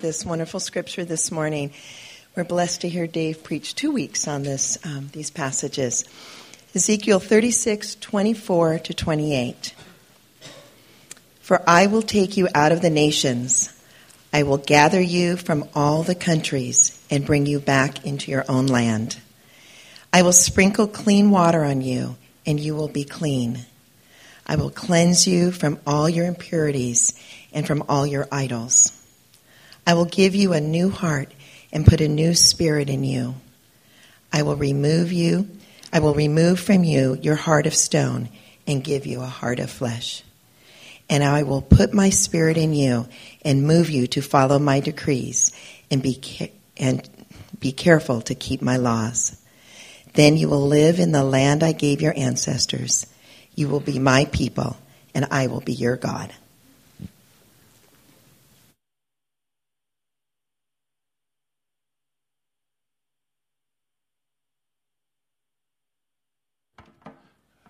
this wonderful scripture this morning. We're blessed to hear Dave preach two weeks on this, um, these passages. Ezekiel 36, 24 to 28. For I will take you out of the nations. I will gather you from all the countries and bring you back into your own land. I will sprinkle clean water on you, and you will be clean. I will cleanse you from all your impurities and from all your idols. I will give you a new heart and put a new spirit in you. I will remove you, I will remove from you your heart of stone and give you a heart of flesh. And I will put my spirit in you and move you to follow my decrees and be and be careful to keep my laws. Then you will live in the land I gave your ancestors. You will be my people, and I will be your God.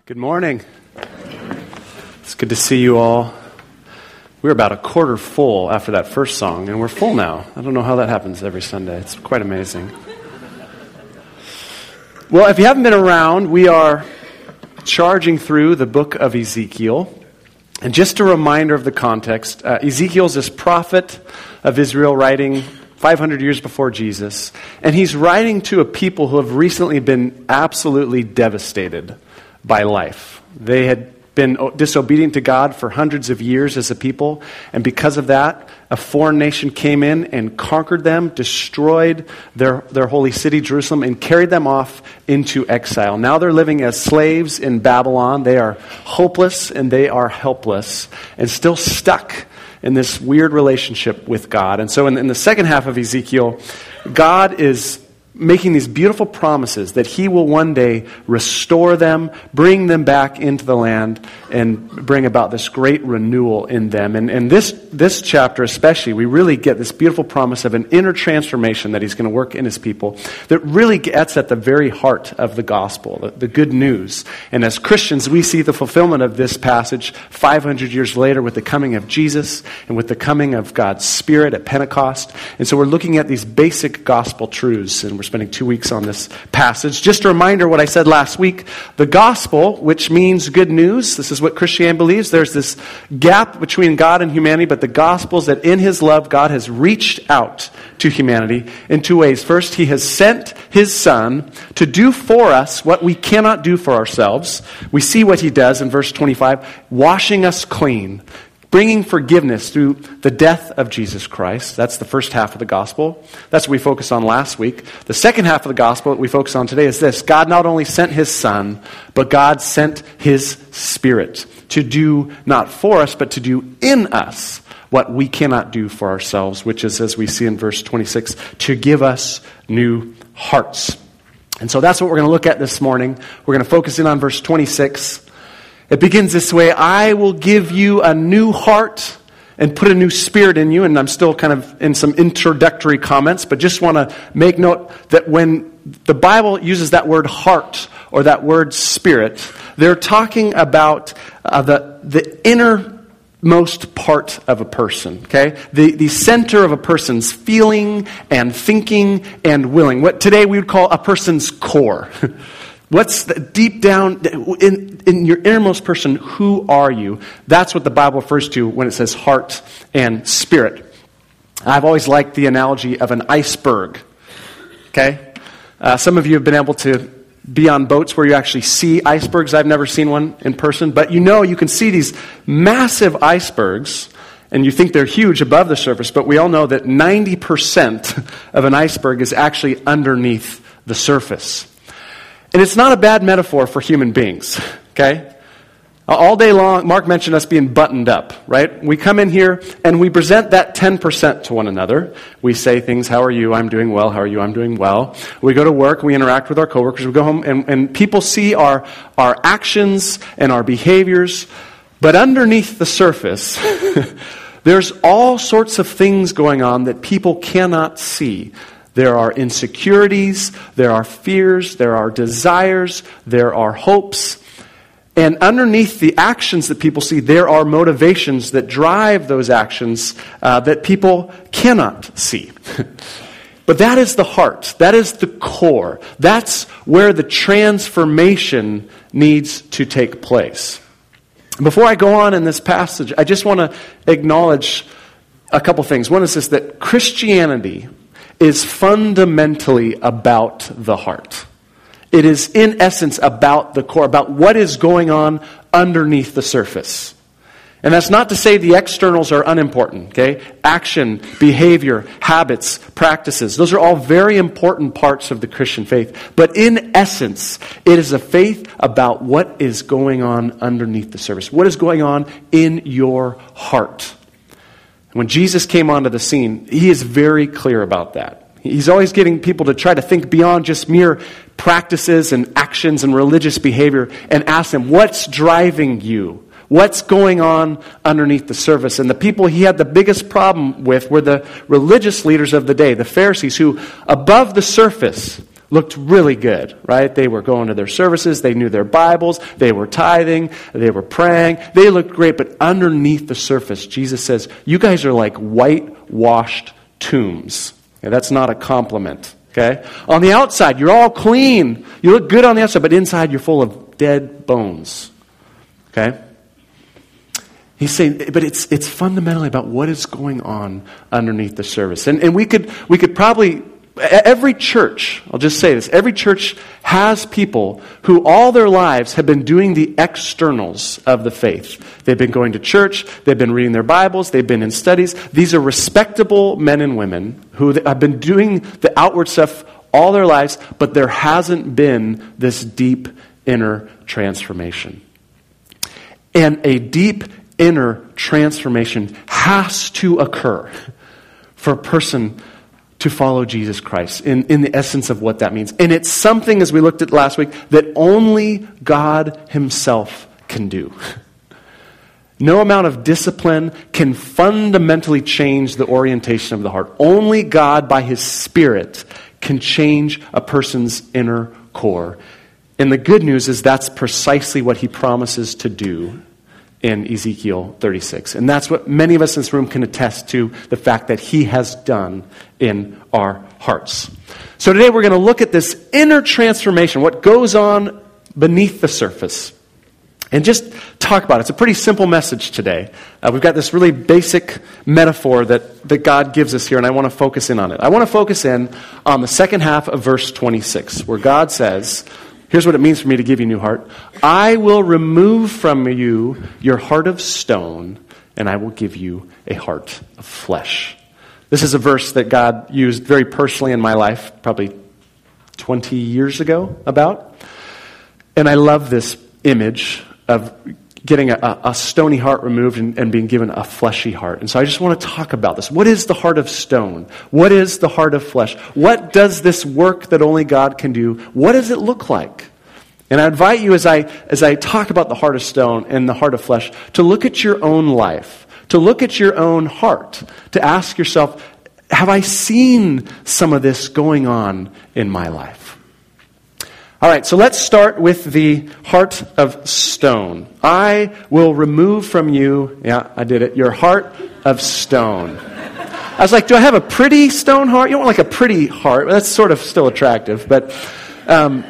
Good morning. It's good to see you all. We're about a quarter full after that first song, and we're full now. I don't know how that happens every Sunday. It's quite amazing. Well, if you haven't been around, we are charging through the book of Ezekiel. And just a reminder of the context uh, Ezekiel's this prophet of Israel writing 500 years before Jesus, and he's writing to a people who have recently been absolutely devastated by life. They had been disobedient to God for hundreds of years as a people, and because of that, a foreign nation came in and conquered them, destroyed their, their holy city, Jerusalem, and carried them off into exile. Now they're living as slaves in Babylon. They are hopeless and they are helpless and still stuck in this weird relationship with God. And so in, in the second half of Ezekiel, God is making these beautiful promises that he will one day restore them, bring them back into the land, and bring about this great renewal in them. And, and this, this chapter, especially, we really get this beautiful promise of an inner transformation that he's going to work in his people that really gets at the very heart of the gospel, the, the good news. And as Christians, we see the fulfillment of this passage 500 years later with the coming of Jesus and with the coming of God's Spirit at Pentecost. And so we're looking at these basic gospel truths, and we're spending two weeks on this passage. Just a reminder what I said last week the gospel, which means good news, this is what Christianity believes. There's this gap between God and humanity, but the gospel is that in his love, God has reached out to humanity in two ways. First, he has sent his son to do for us what we cannot do for ourselves. We see what he does in verse 25, washing us clean, bringing forgiveness through the death of Jesus Christ. That's the first half of the gospel. That's what we focused on last week. The second half of the gospel that we focus on today is this God not only sent his son, but God sent his spirit to do not for us, but to do in us what we cannot do for ourselves, which is, as we see in verse 26, to give us new hearts. And so that's what we're going to look at this morning. We're going to focus in on verse 26. It begins this way I will give you a new heart and put a new spirit in you. And I'm still kind of in some introductory comments, but just want to make note that when the Bible uses that word heart or that word spirit, they're talking about uh, the, the innermost part of a person, okay? The, the center of a person's feeling and thinking and willing. What today we would call a person's core. What's the, deep down in, in your innermost person, who are you? That's what the Bible refers to when it says heart and spirit. I've always liked the analogy of an iceberg. Okay? Uh, some of you have been able to be on boats where you actually see icebergs. I've never seen one in person, but you know you can see these massive icebergs and you think they're huge above the surface, but we all know that 90% of an iceberg is actually underneath the surface. And it's not a bad metaphor for human beings, okay? All day long, Mark mentioned us being buttoned up, right? We come in here and we present that 10% to one another. We say things, how are you? I'm doing well. How are you? I'm doing well. We go to work, we interact with our coworkers, we go home, and, and people see our, our actions and our behaviors. But underneath the surface, there's all sorts of things going on that people cannot see. There are insecurities, there are fears, there are desires, there are hopes. And underneath the actions that people see, there are motivations that drive those actions uh, that people cannot see. but that is the heart. That is the core. That's where the transformation needs to take place. Before I go on in this passage, I just want to acknowledge a couple things. One is this that Christianity is fundamentally about the heart. It is, in essence, about the core, about what is going on underneath the surface. And that's not to say the externals are unimportant, okay? Action, behavior, habits, practices. Those are all very important parts of the Christian faith. But in essence, it is a faith about what is going on underneath the surface. What is going on in your heart. When Jesus came onto the scene, he is very clear about that. He's always getting people to try to think beyond just mere practices and actions and religious behavior and ask them, what's driving you? What's going on underneath the surface? And the people he had the biggest problem with were the religious leaders of the day, the Pharisees, who above the surface looked really good, right? They were going to their services, they knew their Bibles, they were tithing, they were praying, they looked great, but underneath the surface, Jesus says, You guys are like whitewashed tombs. And that's not a compliment. Okay? On the outside, you're all clean. You look good on the outside, but inside you're full of dead bones. Okay? He's saying, but it's, it's fundamentally about what is going on underneath the service. And, and we, could, we could probably Every church, I'll just say this, every church has people who all their lives have been doing the externals of the faith. They've been going to church, they've been reading their Bibles, they've been in studies. These are respectable men and women who have been doing the outward stuff all their lives, but there hasn't been this deep inner transformation. And a deep inner transformation has to occur for a person to follow Jesus Christ in, in the essence of what that means. And it's something, as we looked at last week, that only God Himself can do. No amount of discipline can fundamentally change the orientation of the heart. Only God, by His Spirit, can change a person's inner core. And the good news is that's precisely what He promises to do in Ezekiel 36. And that's what many of us in this room can attest to the fact that He has done in our hearts. So today we're going to look at this inner transformation, what goes on beneath the surface, and just talk about it. It's a pretty simple message today. Uh, we've got this really basic metaphor that, that God gives us here, and I want to focus in on it. I want to focus in on the second half of verse 26, where God says, Here's what it means for me to give you a new heart. I will remove from you your heart of stone, and I will give you a heart of flesh. This is a verse that God used very personally in my life, probably 20 years ago, about. And I love this image of getting a, a stony heart removed and, and, being given a fleshy heart. And so I just want to talk about this. What is the heart of stone? What is the heart of flesh? What does this work that only God can do, what does it look like? And I invite you as I, as I talk about the heart of stone and the heart of flesh to look at your own life, to look at your own heart, to ask yourself, have I seen some of this going on in my life? All right, so let's start with the heart of stone. I will remove from you, yeah, I did it, your heart of stone. I was like, do I have a pretty stone heart? You don't want like a pretty heart. That's sort of still attractive, but um,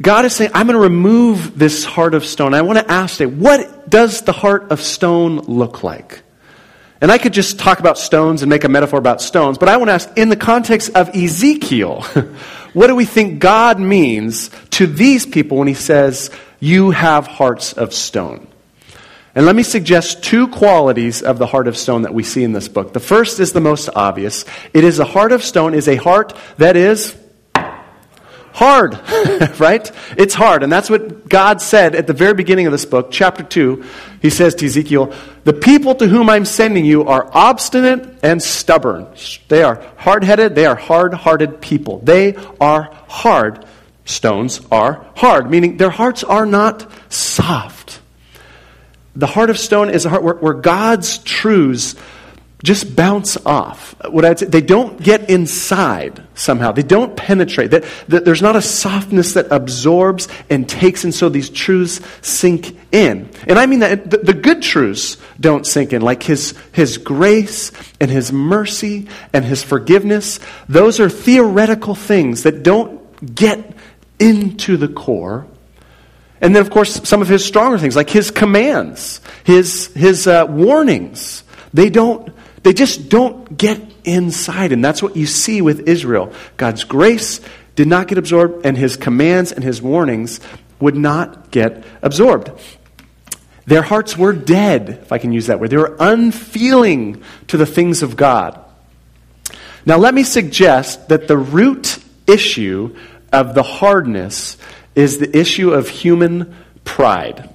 God is saying, I'm going to remove this heart of stone. I want to ask you, what does the heart of stone look like? And I could just talk about stones and make a metaphor about stones, but I want to ask, in the context of Ezekiel, What do we think God means to these people when he says, You have hearts of stone? And let me suggest two qualities of the heart of stone that we see in this book. The first is the most obvious. It is a heart of stone is a heart that is hard, right? It's hard. And that's what God said at the very beginning of this book, chapter 2. He says to Ezekiel, The people to whom I'm sending you are obstinate and stubborn. They are hard headed, they are hard hearted people. They are hard. Stones are hard, meaning their hearts are not soft. The heart of stone is a heart where, where God's truths just bounce off. What I'd say, they don't get inside somehow. They don't penetrate. That, there's not a softness that absorbs and takes, and so these truths sink in. And I mean that the, the good truths don't sink in, like his, his grace and his mercy and his forgiveness. Those are theoretical things that don't get into the core. And then, of course, some of his stronger things, like his commands, his, his uh, warnings, they don't they just don't get inside. And that's what you see with Israel. God's grace did not get absorbed, and his commands and his warnings would not get absorbed. Their hearts were dead, if I can use that word. They were unfeeling to the things of God. Now, let me suggest that the root issue of the hardness is the issue of human pride.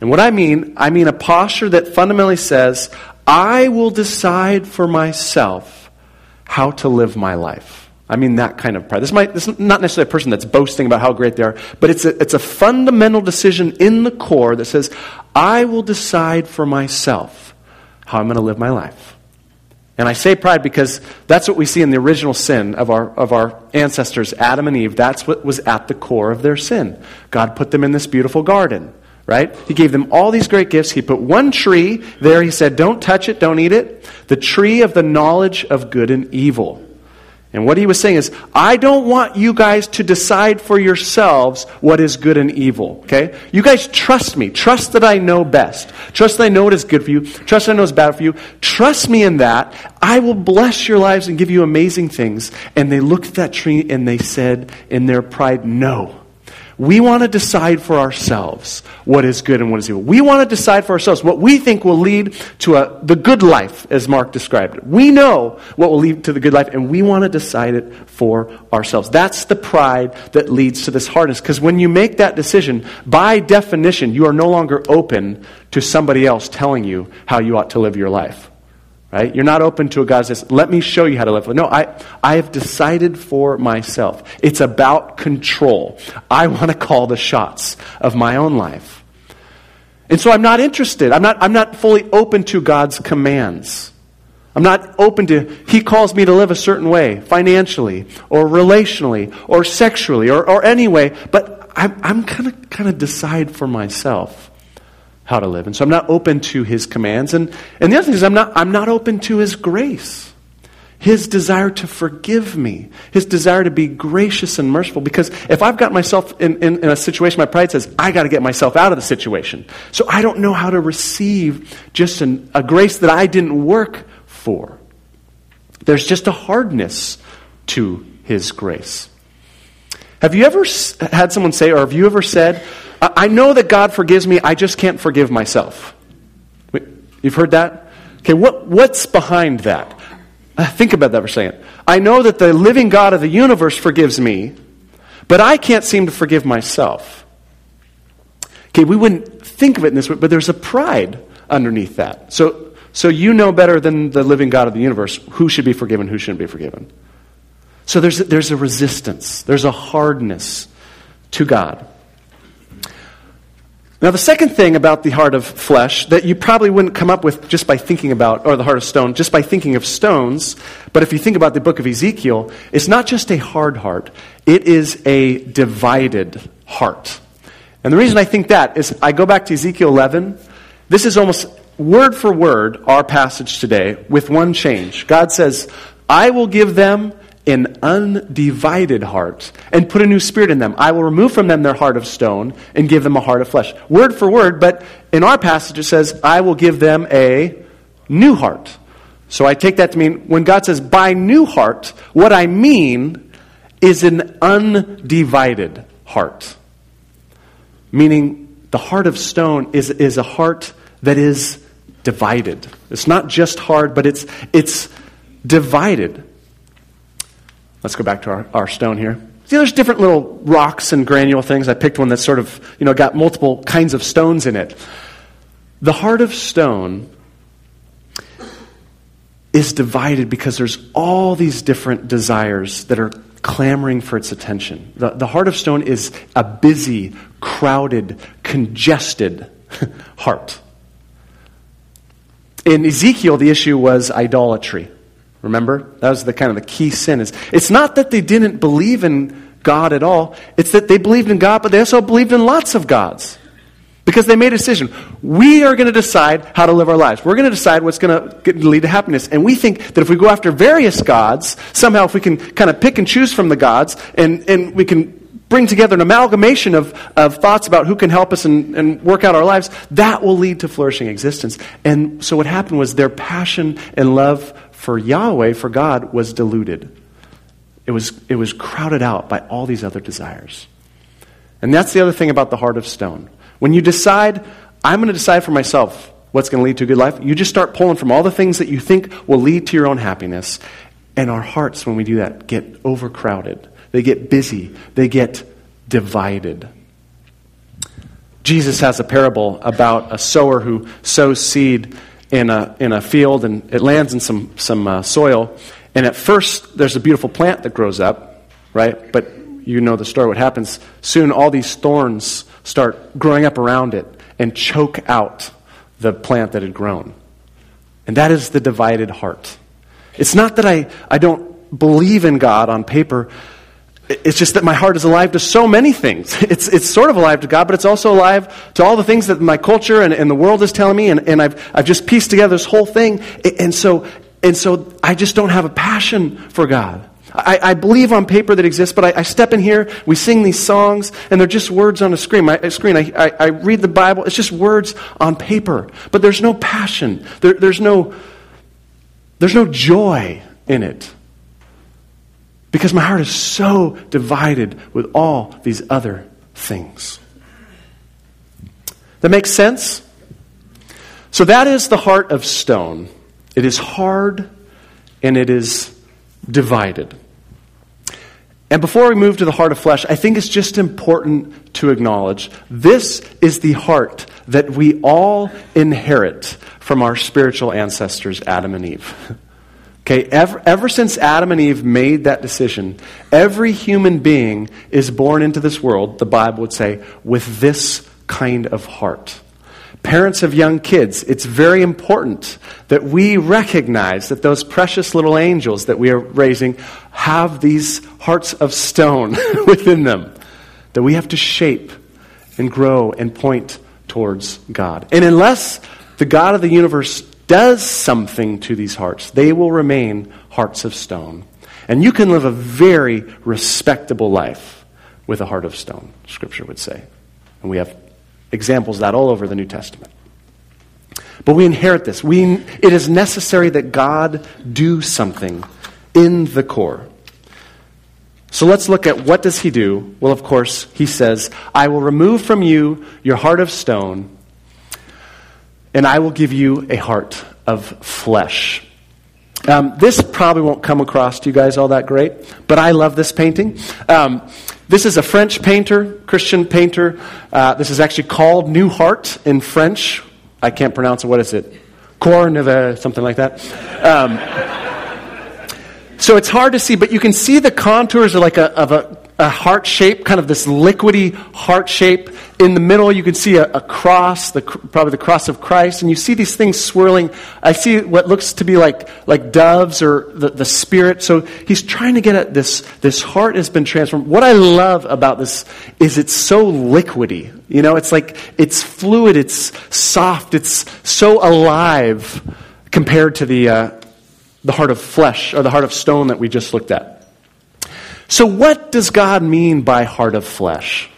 And what I mean, I mean a posture that fundamentally says, I will decide for myself how to live my life. I mean that kind of pride. This, might, this is not necessarily a person that's boasting about how great they are, but it's a, it's a fundamental decision in the core that says, I will decide for myself how I'm going to live my life. And I say pride because that's what we see in the original sin of our, of our ancestors, Adam and Eve. That's what was at the core of their sin. God put them in this beautiful garden right? He gave them all these great gifts. He put one tree there. He said, Don't touch it, don't eat it. The tree of the knowledge of good and evil. And what he was saying is, I don't want you guys to decide for yourselves what is good and evil. Okay? You guys trust me. Trust that I know best. Trust that I know what is good for you. Trust that I know what is bad for you. Trust me in that. I will bless your lives and give you amazing things. And they looked at that tree and they said in their pride, No. We want to decide for ourselves what is good and what is evil. We want to decide for ourselves what we think will lead to a, the good life, as Mark described it. We know what will lead to the good life, and we want to decide it for ourselves. That's the pride that leads to this hardness. Because when you make that decision, by definition, you are no longer open to somebody else telling you how you ought to live your life. Right? You're not open to a God that says, let me show you how to live. No, I, I have decided for myself. It's about control. I want to call the shots of my own life. And so I'm not interested. I'm not, I'm not fully open to God's commands. I'm not open to, He calls me to live a certain way, financially, or relationally, or sexually, or, or any way, but I'm, I'm going to kind of decide for myself how to live. And so I'm not open to his commands. And, and the other thing is, I'm not, I'm not open to his grace, his desire to forgive me, his desire to be gracious and merciful. Because if I've got myself in, in, in a situation, my pride says, I got to get myself out of the situation. So I don't know how to receive just an, a grace that I didn't work for. There's just a hardness to his grace. Have you ever had someone say, or have you ever said, I know that God forgives me, I just can't forgive myself. You've heard that? Okay, what, what's behind that? Uh, think about that for a second. I know that the living God of the universe forgives me, but I can't seem to forgive myself. Okay, we wouldn't think of it in this way, but there's a pride underneath that. So, so you know better than the living God of the universe who should be forgiven, who shouldn't be forgiven. So there's, there's a resistance, there's a hardness to God. Now, the second thing about the heart of flesh that you probably wouldn't come up with just by thinking about, or the heart of stone, just by thinking of stones, but if you think about the book of Ezekiel, it's not just a hard heart, it is a divided heart. And the reason I think that is I go back to Ezekiel 11. This is almost word for word our passage today with one change. God says, I will give them an undivided heart and put a new spirit in them. I will remove from them their heart of stone and give them a heart of flesh. Word for word, but in our passage it says, I will give them a new heart. So I take that to mean when God says, by new heart, what I mean is an undivided heart. Meaning the heart of stone is, is a heart that is divided. It's not just hard, but it's, it's divided. Let's go back to our, our stone here. See, there's different little rocks and granule things. I picked one that's sort of, you know, got multiple kinds of stones in it. The heart of stone is divided because there's all these different desires that are clamoring for its attention. The, the heart of stone is a busy, crowded, congested heart. in Ezekiel, the issue was idolatry. Remember? That was the kind of the key sin. Is it's not that they didn't believe in God at all. It's that they believed in God, but they also believed in lots of gods. Because they made a decision. We are going to decide how to live our lives. We're going to decide what's going to lead to happiness. And we think that if we go after various gods, somehow if we can kind of pick and choose from the gods, and, and we can bring together an amalgamation of, of thoughts about who can help us and, and work out our lives, that will lead to flourishing existence. And so what happened was their passion and love for Yahweh, for God, was diluted. It was, it was crowded out by all these other desires. And that's the other thing about the heart of stone. When you decide, I'm going to decide for myself what's going to lead to a good life, you just start pulling from all the things that you think will lead to your own happiness. And our hearts, when we do that, get overcrowded. They get busy. They get divided. Jesus has a parable about a sower who sows seed in a, in a field and it lands in some, some uh, soil. And at first, there's a beautiful plant that grows up, right? But you know the story, what happens. Soon, all these thorns start growing up around it and choke out the plant that had grown. And that is the divided heart. It's not that I, I don't believe in God on paper. It's just that my heart is alive to so many things. It's, it's sort of alive to God, but it's also alive to all the things that my culture and, and the world is telling me, and, and I've, I've just pieced together this whole thing. And so, and so I just don't have a passion for God. I, I believe on paper that exists, but I, I, step in here, we sing these songs, and they're just words on a screen. I, screen. I, I, I read the Bible, it's just words on paper. But there's no passion. There, there's, no, there's no joy in it. Because my heart is so divided with all these other things. That makes sense? So that is the heart of stone. It is hard and it is divided. And before we move to the heart of flesh, I think it's just important to acknowledge this is the heart that we all inherit from our spiritual ancestors, Adam and Eve. Okay, ever, ever since Adam and Eve made that decision, every human being is born into this world, the Bible would say, with this kind of heart. Parents of young kids, it's very important that we recognize that those precious little angels that we are raising have these hearts of stone within them that we have to shape and grow and point towards God. And unless the God of the universe does something to these hearts, they will remain hearts of stone. And you can live a very respectable life with a heart of stone, Scripture would say. And we have examples that all over the New Testament. But we inherit this. We, it is necessary that God do something in the core. So let's look at what does he do? Well, of course, he says, I will remove from you your heart of stone and I will give you a heart of flesh. Um, this probably won't come across to you guys all that great, but I love this painting. Um, this is a French painter, Christian painter. Uh, this is actually called New Heart in French. I can't pronounce it. What is it? Corneve, something like that. Um, so it's hard to see, but you can see the contours of like a, of a a heart shape, kind of this liquidy heart shape. In the middle, you can see a, a, cross, the, probably the cross of Christ, and you see these things swirling. I see what looks to be like, like doves or the, the Spirit. So he's trying to get at this, this heart has been transformed. What I love about this is it's so liquidy. You know, it's like, it's fluid, it's soft, it's so alive compared to the, uh, the heart of flesh or the heart of stone that we just looked at. So, what does God mean by heart of flesh?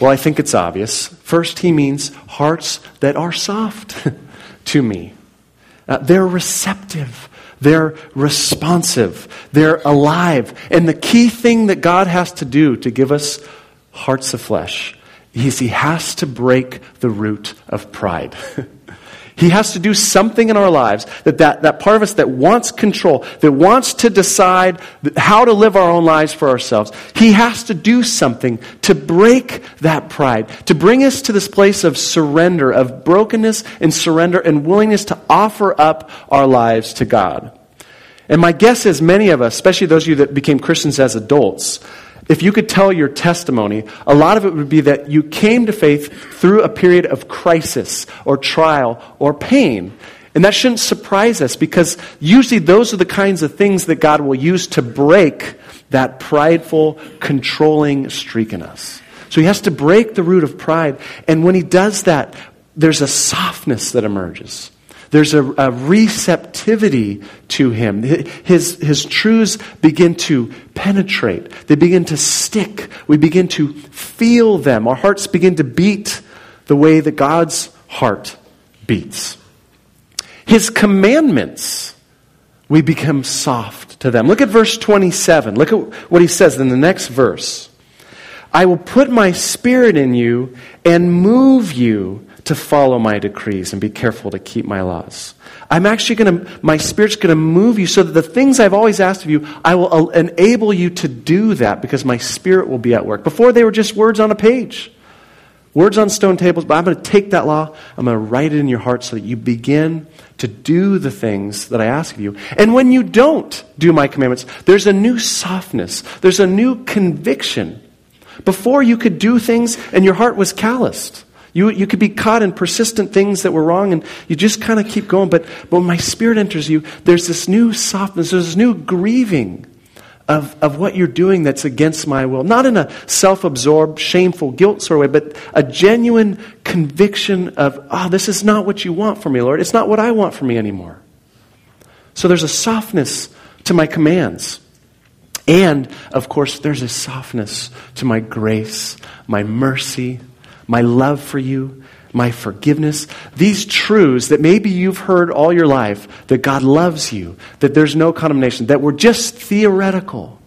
Well, I think it's obvious. First, he means hearts that are soft to me. Uh, they're receptive. They're responsive. They're alive. And the key thing that God has to do to give us hearts of flesh is he has to break the root of pride. He has to do something in our lives that, that that part of us that wants control, that wants to decide how to live our own lives for ourselves. He has to do something to break that pride, to bring us to this place of surrender, of brokenness and surrender and willingness to offer up our lives to God. And my guess is many of us, especially those of you that became Christians as adults, if you could tell your testimony, a lot of it would be that you came to faith through a period of crisis or trial or pain. And that shouldn't surprise us because usually those are the kinds of things that God will use to break that prideful, controlling streak in us. So he has to break the root of pride. And when he does that, there's a softness that emerges. There's a, a, receptivity to him. His, his truths begin to penetrate. They begin to stick. We begin to feel them. Our hearts begin to beat the way that God's heart beats. His commandments, we become soft to them. Look at verse 27. Look at what he says in the next verse. I will put my spirit in you and move you to follow my decrees and be careful to keep my laws. I'm actually going to, my spirit's going to move you so that the things I've always asked of you, I will enable you to do that because my spirit will be at work. Before they were just words on a page, words on stone tables, but I'm going to take that law, I'm going to write it in your heart so that you begin to do the things that I ask of you. And when you don't do my commandments, there's a new softness, there's a new conviction. Before you could do things and your heart was calloused. You, you could be caught in persistent things that were wrong and you just kind of keep going. But, but when my spirit enters you, there's this new softness, there's this new grieving of, of what you're doing that's against my will. Not in a self absorbed, shameful, guilt sort of way, but a genuine conviction of, oh, this is not what you want for me, Lord. It's not what I want for me anymore. So there's a softness to my commands. And, of course, there's a softness to my grace, my mercy, my love for you, my forgiveness. These truths that maybe you've heard all your life that God loves you, that there's no condemnation, that were just theoretical.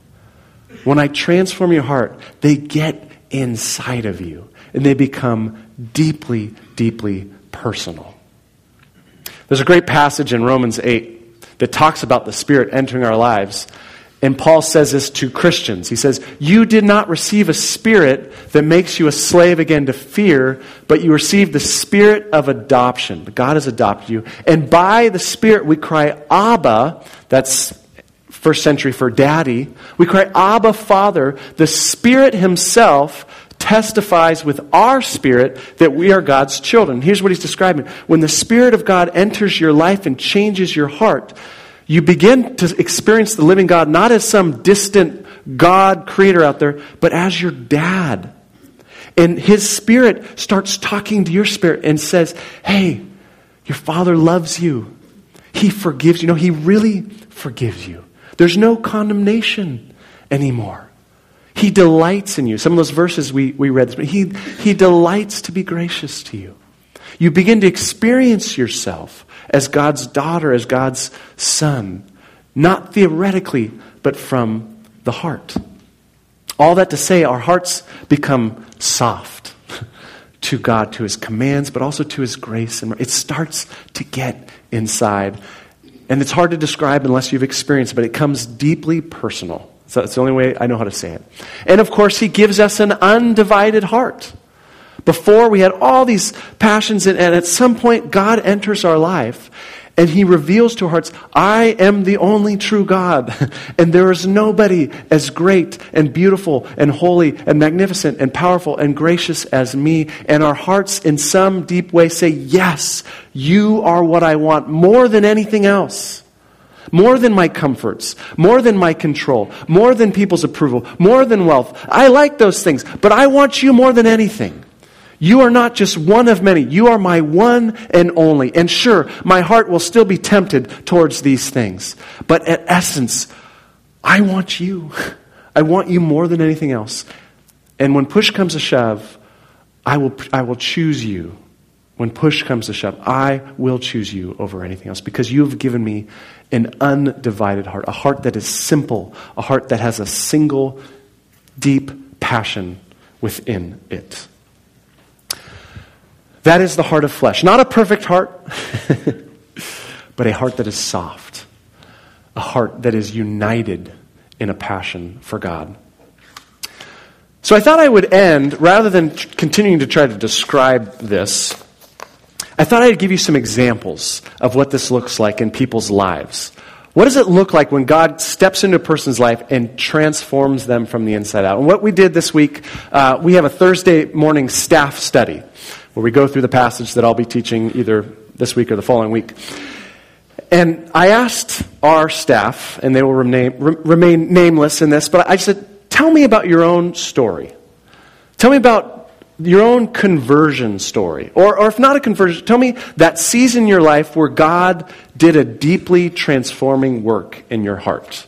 When I transform your heart, they get inside of you and they become deeply, deeply personal. There's a great passage in Romans 8 that talks about the Spirit entering our lives and Paul says this to Christians. He says, You did not receive a spirit that makes you a slave again to fear, but you received the spirit of adoption. God has adopted you. And by the spirit we cry, Abba. That's first century for daddy. We cry, Abba, Father. The Spirit Himself testifies with our spirit that we are God's children. Here's what He's describing. When the Spirit of God enters your life and changes your heart, you begin to experience the living God not as some distant God creator out there, but as your dad. And his spirit starts talking to your spirit and says, Hey, your father loves you. He forgives you. No, he really forgives you. There's no condemnation anymore. He delights in you. Some of those verses we, we read, he, he delights to be gracious to you. You begin to experience yourself as God's daughter, as God's son, not theoretically, but from the heart. All that to say, our hearts become soft to God, to His commands, but also to His grace. And it starts to get inside. And it's hard to describe unless you've experienced but it comes deeply personal. So that's the only way I know how to say it. And of course, He gives us an undivided heart. Before we had all these passions, and, and at some point, God enters our life and he reveals to our hearts, I am the only true God, and there is nobody as great and beautiful and holy and magnificent and powerful and gracious as me. And our hearts, in some deep way, say, Yes, you are what I want more than anything else. More than my comforts, more than my control, more than people's approval, more than wealth. I like those things, but I want you more than anything. You are not just one of many. You are my one and only. And sure, my heart will still be tempted towards these things. But at essence, I want you. I want you more than anything else. And when push comes to shove, I will, I will choose you. When push comes to shove, I will choose you over anything else because you have given me an undivided heart, a heart that is simple, a heart that has a single, deep passion within it. That is the heart of flesh. Not a perfect heart, but a heart that is soft, a heart that is united in a passion for God. So I thought I would end, rather than continuing to try to describe this, I thought I'd give you some examples of what this looks like in people's lives. What does it look like when God steps into a person's life and transforms them from the inside out? And what we did this week, uh, we have a Thursday morning staff study where we go through the passage that I'll be teaching either this week or the following week. And I asked our staff, and they will remain, remain nameless in this, but I said, Tell me about your own story. Tell me about your own conversion story. Or, or if not a conversion, tell me that season in your life where God did a deeply transforming work in your heart.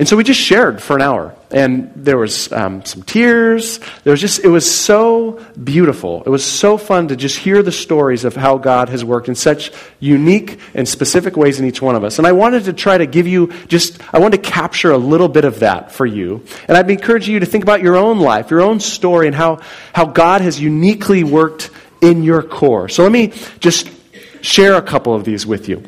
And so we just shared for an hour. And there was um, some tears. There was just, it was so beautiful. It was so fun to just hear the stories of how God has worked in such unique and specific ways in each one of us. And I wanted to try to give you just, I wanted to capture a little bit of that for you. And I'd encourage you to think about your own life, your own story, and how, how God has uniquely worked in your core. So let me just share a couple of these with you.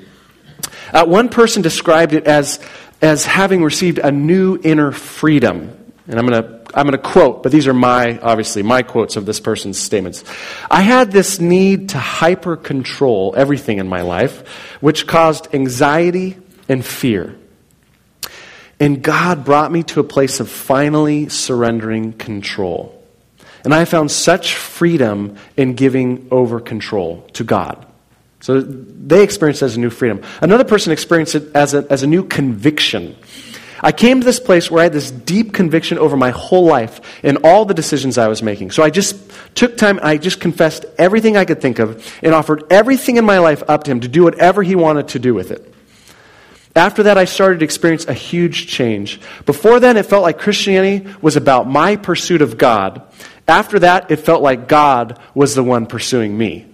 Uh, one person described it as as having received a new inner freedom. And I'm going to I'm going to quote, but these are my, obviously, my quotes of this person's statements. I had this need to hyper control everything in my life, which caused anxiety and fear. And God brought me to a place of finally surrendering control. And I found such freedom in giving over control to God. So they experienced it as a new freedom. Another person experienced it as a, as a new conviction. I came to this place where I had this deep conviction over my whole life and all the decisions I was making. So I just took time, I just confessed everything I could think of and offered everything in my life up to Him to do whatever He wanted to do with it. After that, I started to experience a huge change. Before then, it felt like Christianity was about my pursuit of God. After that, it felt like God was the one pursuing me.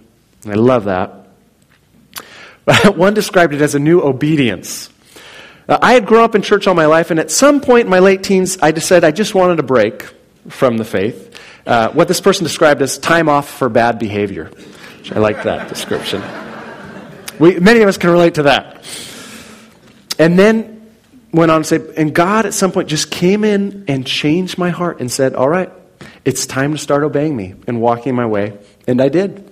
I love that. One described it as a new obedience. Uh, I had grown up in church all my life, and at some point in my late teens, I decided I just wanted a break from the faith. Uh, what this person described as time off for bad behavior. I like that description. We, many of us can relate to that. And then went on to say, and God at some point just came in and changed my heart and said, All right, it's time to start obeying me and walking my way. And I did.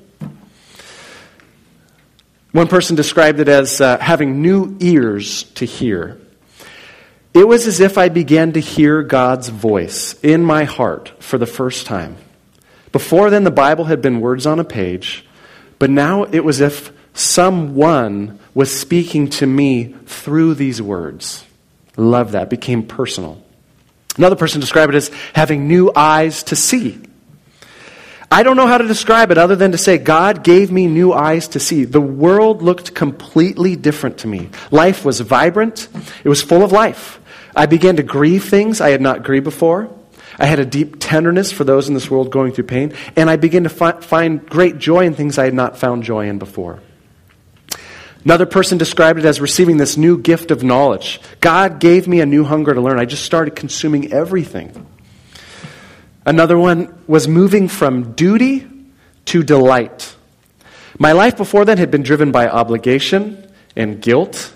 One person described it as uh, having new ears to hear. It was as if I began to hear God's voice in my heart for the first time. Before then, the Bible had been words on a page, but now it was as if someone was speaking to me through these words. Love that. It became personal. Another person described it as having new eyes to see. I don't know how to describe it other than to say God gave me new eyes to see. The world looked completely different to me. Life was vibrant, it was full of life. I began to grieve things I had not grieved before. I had a deep tenderness for those in this world going through pain, and I began to fi- find great joy in things I had not found joy in before. Another person described it as receiving this new gift of knowledge. God gave me a new hunger to learn. I just started consuming everything. Another one was moving from duty to delight. My life before then had been driven by obligation and guilt,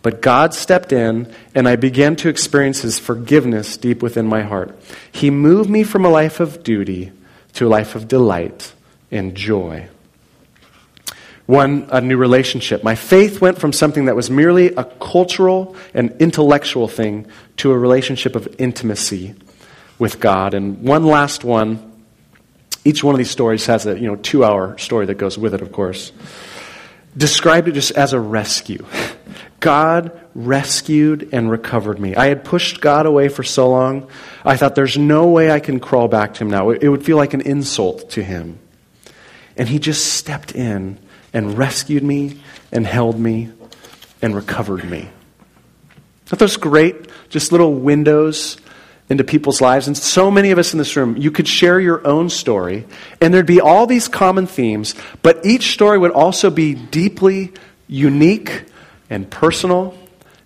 but God stepped in and I began to experience His forgiveness deep within my heart. He moved me from a life of duty to a life of delight and joy. One, a new relationship. My faith went from something that was merely a cultural and intellectual thing to a relationship of intimacy with God. And one last one. Each one of these stories has a you know two hour story that goes with it, of course. Described it just as a rescue. God rescued and recovered me. I had pushed God away for so long. I thought there's no way I can crawl back to him now. It would feel like an insult to him. And he just stepped in and rescued me and held me and recovered me. Aren't those great, just little windows into people's lives. And so many of us in this room, you could share your own story, and there'd be all these common themes, but each story would also be deeply unique and personal.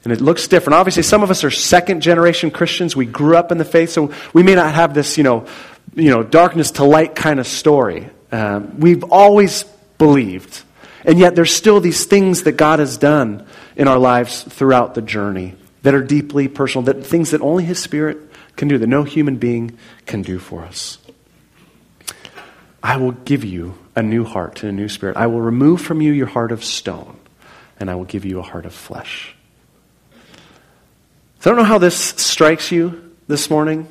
And it looks different. Obviously, some of us are second generation Christians. We grew up in the faith, so we may not have this, you know, you know darkness to light kind of story. Um, we've always believed. And yet, there's still these things that God has done in our lives throughout the journey that are deeply personal, that things that only His Spirit can do, that no human being can do for us. I will give you a new heart and a new spirit. I will remove from you your heart of stone, and I will give you a heart of flesh. So I don't know how this strikes you this morning.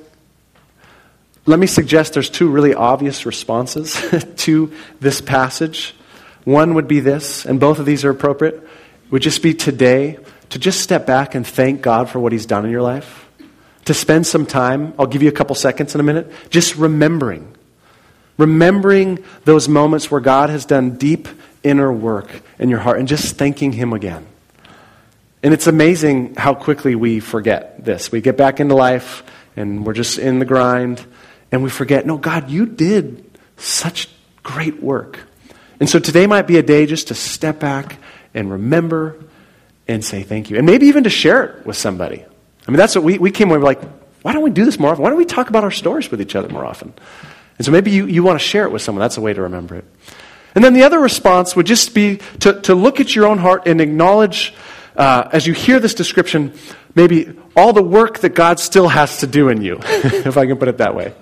Let me suggest there's two really obvious responses to this passage. One would be this, and both of these are appropriate would just be today to just step back and thank God for what He's done in your life. To spend some time, I'll give you a couple seconds in a minute, just remembering. Remembering those moments where God has done deep inner work in your heart and just thanking Him again. And it's amazing how quickly we forget this. We get back into life and we're just in the grind and we forget, no, God, you did such great work. And so today might be a day just to step back and remember and say thank you. And maybe even to share it with somebody. I mean, that's what we, we came away like, why don't we do this more often? Why don't we talk about our stories with each other more often? And so maybe you, you want to share it with someone. That's a way to remember it. And then the other response would just be to, to look at your own heart and acknowledge, uh, as you hear this description, maybe all the work that God still has to do in you, if I can put it that way.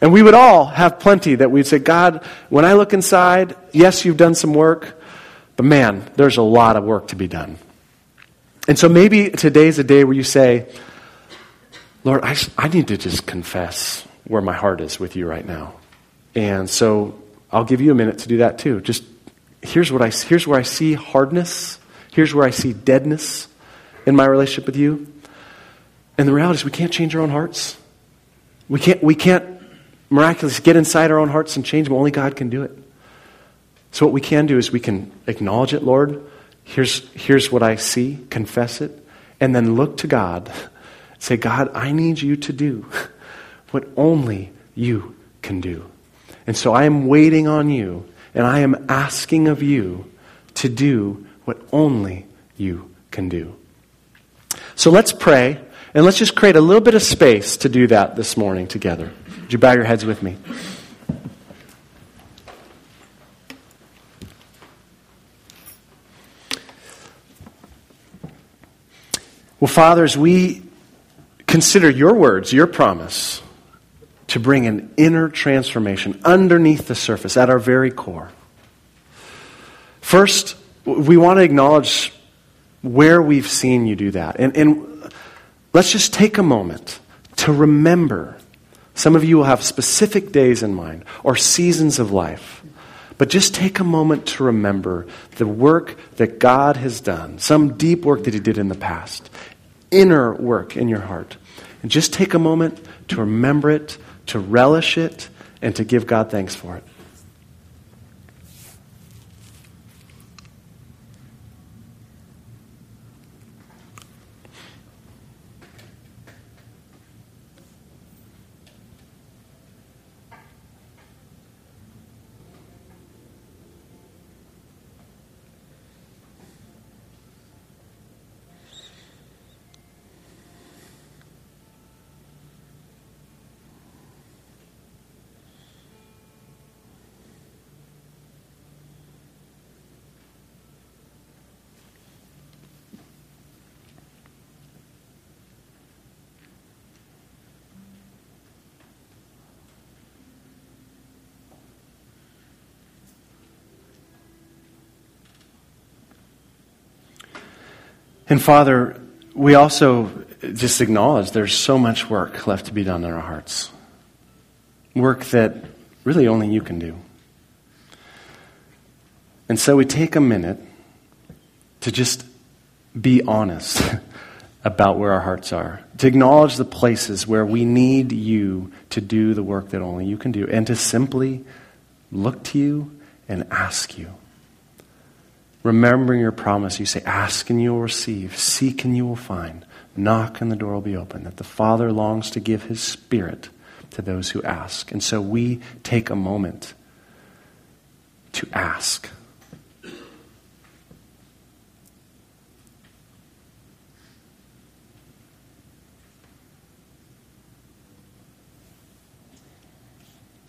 And we would all have plenty that we'd say, God, when I look inside, yes, you've done some work, but man, there's a lot of work to be done. And so maybe today's a day where you say, Lord, I, I need to just confess where my heart is with you right now. And so I'll give you a minute to do that too. Just here's what I here's where I see hardness, here's where I see deadness in my relationship with you. And the reality is we can't change our own hearts. We can't we can't miraculously get inside our own hearts and change them. Only God can do it. So what we can do is we can acknowledge it, Lord. Here's here's what I see, confess it, and then look to God. Say, God, I need you to do what only you can do. And so I am waiting on you, and I am asking of you to do what only you can do. So let's pray, and let's just create a little bit of space to do that this morning together. Would you bow your heads with me? Well, fathers, we consider your words, your promise, to bring an inner transformation underneath the surface, at our very core. First, we want to acknowledge where we've seen you do that. And, and let's just take a moment to remember. Some of you will have specific days in mind or seasons of life. But just take a moment to remember the work that God has done, some deep work that He did in the past, inner work in your heart. And just take a moment to remember it to relish it, and to give God thanks for it. And Father, we also just acknowledge there's so much work left to be done in our hearts. Work that really only you can do. And so we take a minute to just be honest about where our hearts are, to acknowledge the places where we need you to do the work that only you can do, and to simply look to you and ask you. Remembering your promise, you say, Ask and you will receive, seek and you will find, knock and the door will be open. That the Father longs to give his Spirit to those who ask. And so we take a moment to ask.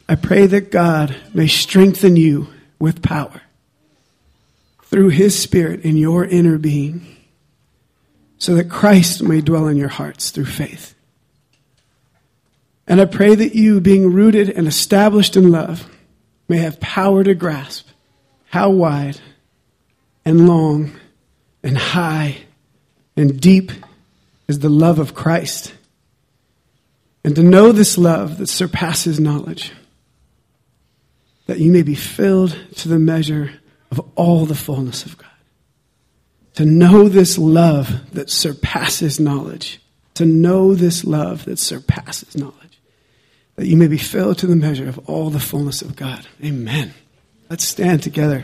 I pray that God may strengthen you with power through his spirit in your inner being so that Christ may dwell in your hearts through faith. And I pray that you, being rooted and established in love, may have power to grasp how wide and long and high and deep is the love of Christ. And to know this love that surpasses knowledge, that you may be filled to the measure of all the fullness of God. to know this love that surpasses knowledge, to know this love that surpasses knowledge, that you may be filled to the measure of all the fullness of God. Amen. Let's stand together.